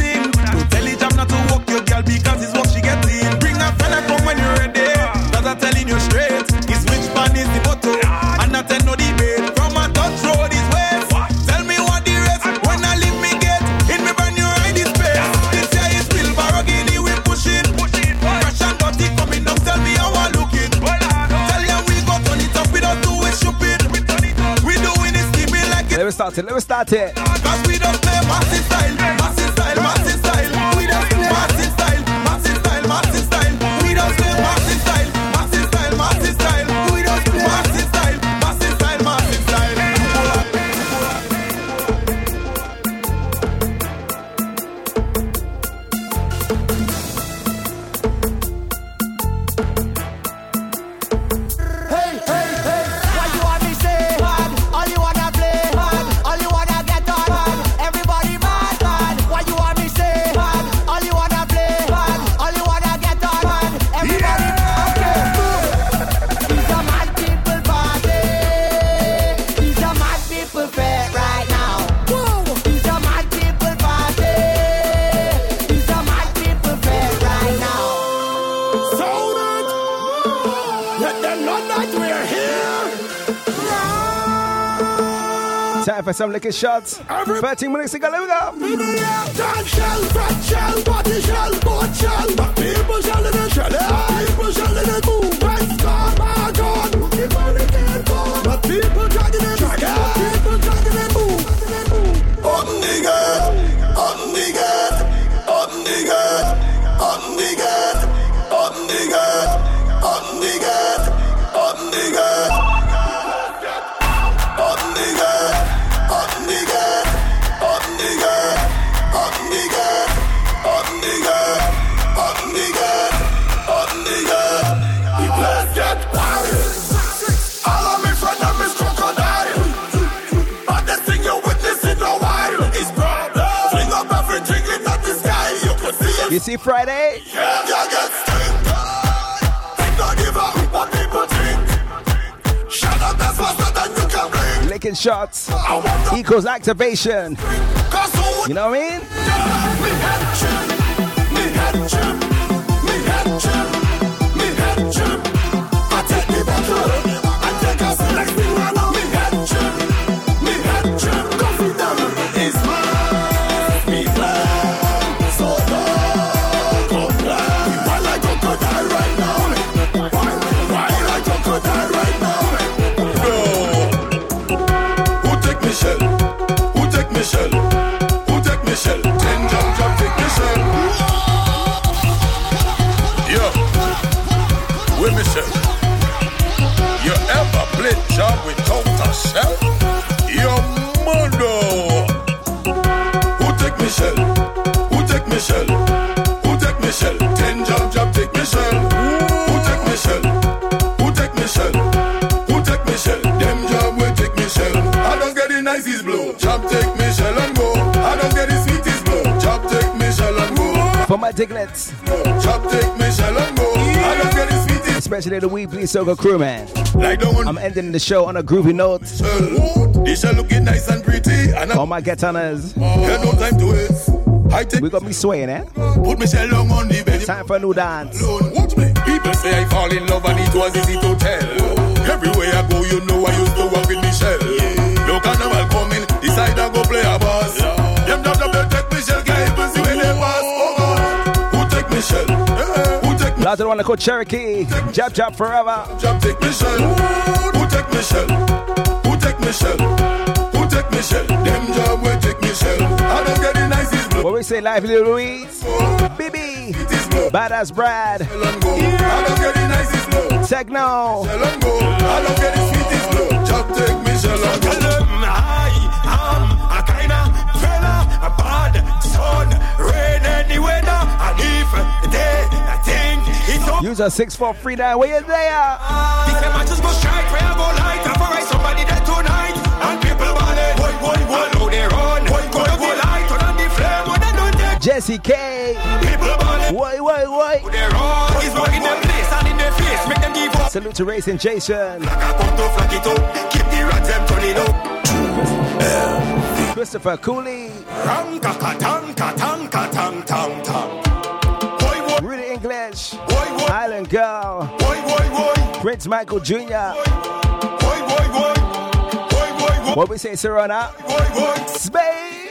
Start. Cause we don't play massive style, for some liquor shots. 13 minutes to go. Let me go. Dog shell, fat shell, body shell, boat shell. People shell in the shell, people shell in the boom. Up, that's faster than you can blink. Licking shots equals activation. You know what I mean? For my diglets. Chop take Michelle and go. I don't get it sweet. Especially the Weebly Soca crew, man. Like the one. I'm ending the show on a groovy note. This shall looking nice and pretty. And All my get oners. Get no time to waste. I We got me swaying, eh? Put Michelle long on the bed. Time for a new dance. Watch me. People say I fall in love and it was easy to tell. Everywhere I go, you know I used to walk with Michelle. No carnival coming, decide I go play a boss. Who take Lots of the one called Cherokee. Jab Jab Forever. Jab take Michelle? Who take Michelle? Who take Michelle? Who take Michelle? Them job will take Michelle. I don't get the nicest blow. What we say, Lively Louise? Oh, Bibi. Badass Brad. I don't get the nicest blow. Techno. Michelle and go. I don't get the sweetest blow. Job take Michelle and go. Tell them I am a kinda fella, a bad son, rain any weather, and if they think it's all. Use a 6439. Where you there? This a matches go strike, where I go light, and for somebody there tonight, and people ballin', boy, boy, boy, how they run, boy, go go light, turn on the flame, when don't take Jesse K. people ballin', Why, why, why? how they run, it's work in them place and in their face, make them give up. Salute to Racing Jason. I come to flag it up, keep the rats them turning up. Christopher Cooley. Ram ka ka tang ka tang ka tang tang tang. Girl. Prince Michael Jr. What we say, Serena? Spade.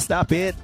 stop it!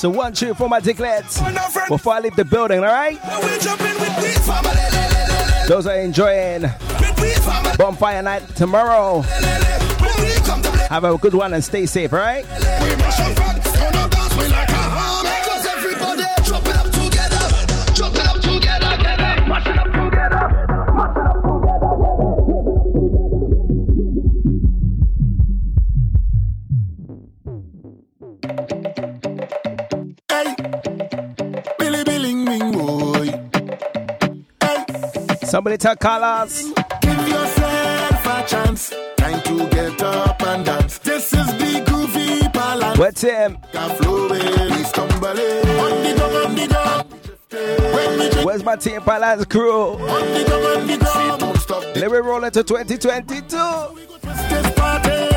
So one two for my dicklets. Before I leave the building, all right? Those are enjoying bonfire night tomorrow. Have a good one and stay safe, all right? Somebody tell colors. Give yourself a chance. Time to get up and dance. This is the groovy balance. What's him? Where's my team balance crew? Let me roll into 2022.